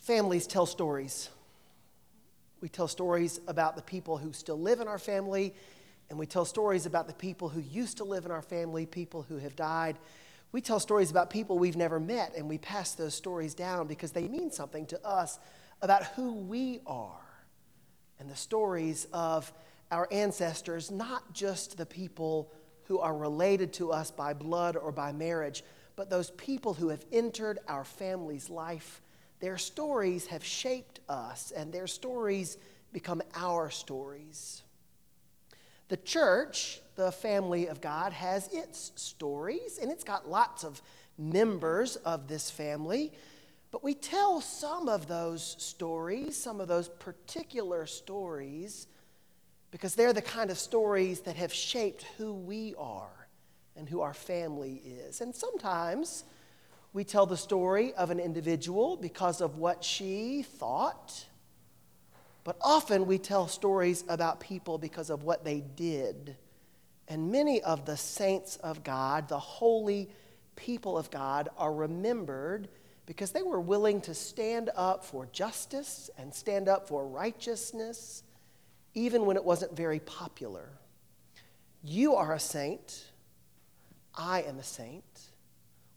Families tell stories. We tell stories about the people who still live in our family, and we tell stories about the people who used to live in our family, people who have died. We tell stories about people we've never met, and we pass those stories down because they mean something to us about who we are and the stories of our ancestors, not just the people who are related to us by blood or by marriage, but those people who have entered our family's life their stories have shaped us, and their stories become our stories. The church, the family of God, has its stories, and it's got lots of members of this family. But we tell some of those stories, some of those particular stories, because they're the kind of stories that have shaped who we are and who our family is. And sometimes we tell the story of an individual because of what she thought, but often we tell stories about people because of what they did. And many of the saints of God, the holy people of God, are remembered because they were willing to stand up for justice and stand up for righteousness, even when it wasn't very popular. You are a saint. I am a saint.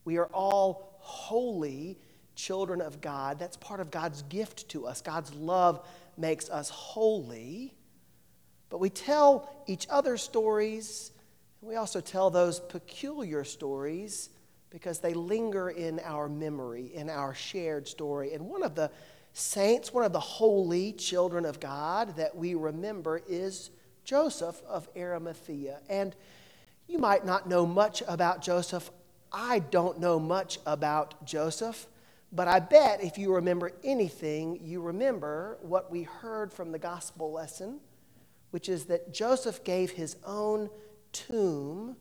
We are all holy children of God. That's part of God's gift to us. God's love makes us holy. But we tell each other stories, and we also tell those peculiar stories because they linger in our memory, in our shared story. And one of the saints, one of the holy children of God that we remember is Joseph of Arimathea. And you might not know much about Joseph. I don't know much about Joseph, but I bet if you remember anything, you remember what we heard from the gospel lesson, which is that Joseph gave his own tomb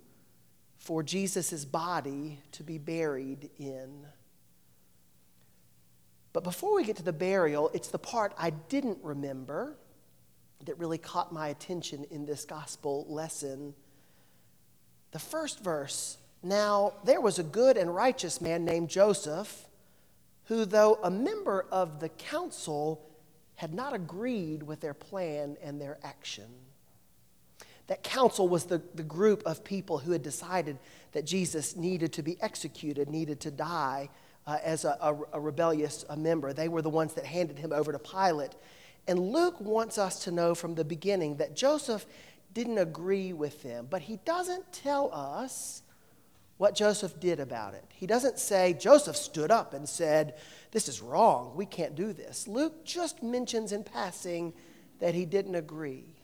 for Jesus' body to be buried in. But before we get to the burial, it's the part I didn't remember that really caught my attention in this gospel lesson. The first verse now, there was a good and righteous man named Joseph, who, though a member of the council, had not agreed with their plan and their action. That council was the, the group of people who had decided that Jesus needed to be executed, needed to die uh, as a, a, a rebellious a member. They were the ones that handed him over to Pilate. And Luke wants us to know from the beginning that Joseph didn't agree with them, but he doesn't tell us what Joseph did about it. He doesn't say Joseph stood up and said, This is wrong. We can't do this. Luke just mentions in passing that he didn't agree.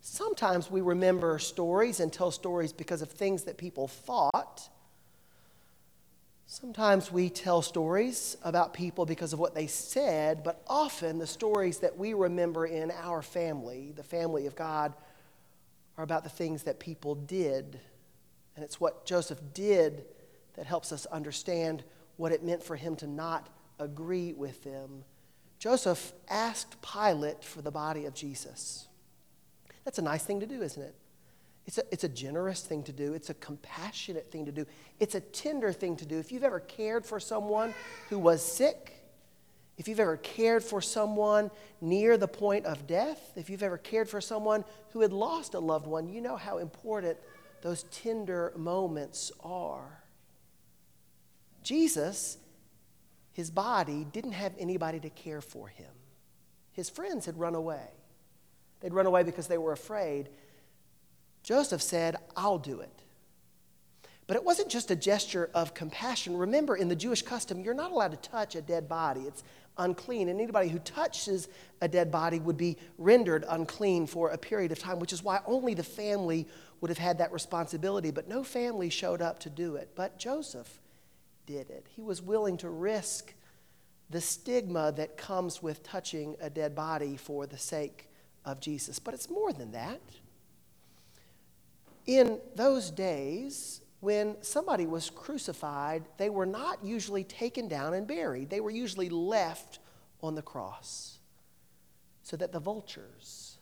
Sometimes we remember stories and tell stories because of things that people thought. Sometimes we tell stories about people because of what they said, but often the stories that we remember in our family, the family of God, are about the things that people did and it's what Joseph did that helps us understand what it meant for him to not agree with them. Joseph asked Pilate for the body of Jesus. That's a nice thing to do, isn't it? It's a, it's a generous thing to do. It's a compassionate thing to do. It's a tender thing to do. If you've ever cared for someone who was sick, if you've ever cared for someone near the point of death, if you've ever cared for someone who had lost a loved one, you know how important those tender moments are. Jesus, his body, didn't have anybody to care for him. His friends had run away. They'd run away because they were afraid. Joseph said, I'll do it. But it wasn't just a gesture of compassion. Remember, in the Jewish custom, you're not allowed to touch a dead body. It's unclean. And anybody who touches a dead body would be rendered unclean for a period of time, which is why only the family would have had that responsibility. But no family showed up to do it. But Joseph did it. He was willing to risk the stigma that comes with touching a dead body for the sake of Jesus. But it's more than that. In those days, when somebody was crucified, they were not usually taken down and buried. They were usually left on the cross so that the vultures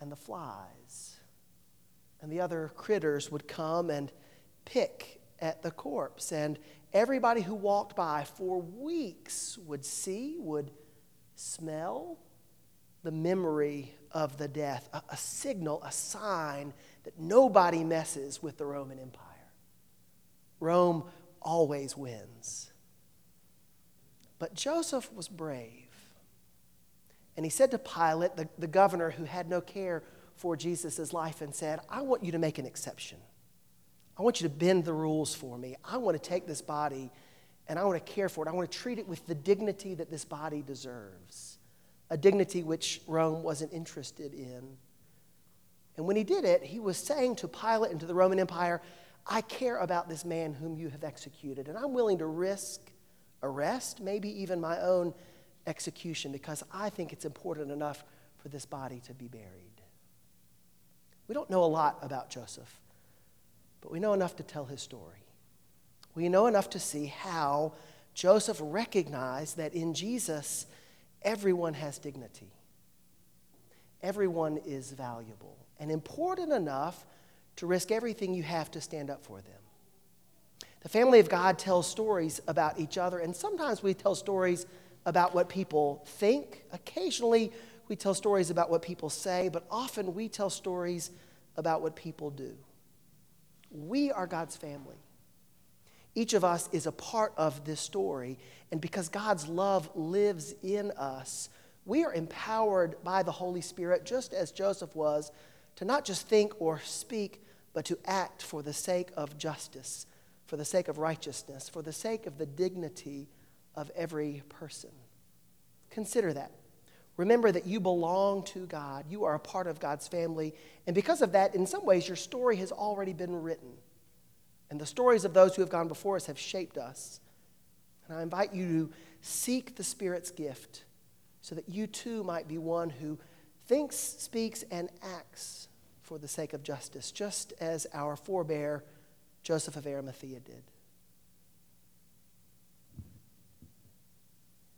and the flies and the other critters would come and pick at the corpse and, everybody who walked by for weeks would see, would smell the memory of the death, a, a, signal, a sign that nobody messes with the Roman Empire. Rome always wins. But Joseph was brave. And he said to Pilate, the, the governor who had no care for Jesus' life, and said, I want you to make an exception. I want you to bend the rules for me. I want to take this body and I want to care for it. I want to treat it with the dignity that this body deserves, a dignity which Rome wasn't interested in. And when he did it, he was saying to Pilate and to the Roman Empire, I care about this man whom you have executed, and I'm willing to risk arrest, maybe even my own execution, because I think it's important enough for this body to be buried. We don't know a lot about Joseph, but we know enough to tell his story. We know enough to see how Joseph recognized that in Jesus, everyone has dignity, everyone is valuable, and important enough to risk everything you have to stand up for them. The family of God tells stories about each other, and sometimes we tell stories about what people think. Occasionally, we tell stories about what people say, but often we tell stories about what people do. We are God's family. Each of us is a part of this story, and because God's love lives in us, we are empowered by the Holy Spirit, just as Joseph was, to not just think or speak, but to act for the sake of justice, for the sake of righteousness, for the sake of the dignity of every person. Consider that. Remember that you belong to God. You are a part of God's family. And because of that, in some ways, your story has already been written. And the stories of those who have gone before us have shaped us. And I invite you to seek the Spirit's gift so that you too might be one who thinks, speaks, and acts for the sake of justice, just as our forebear Joseph of Arimathea did.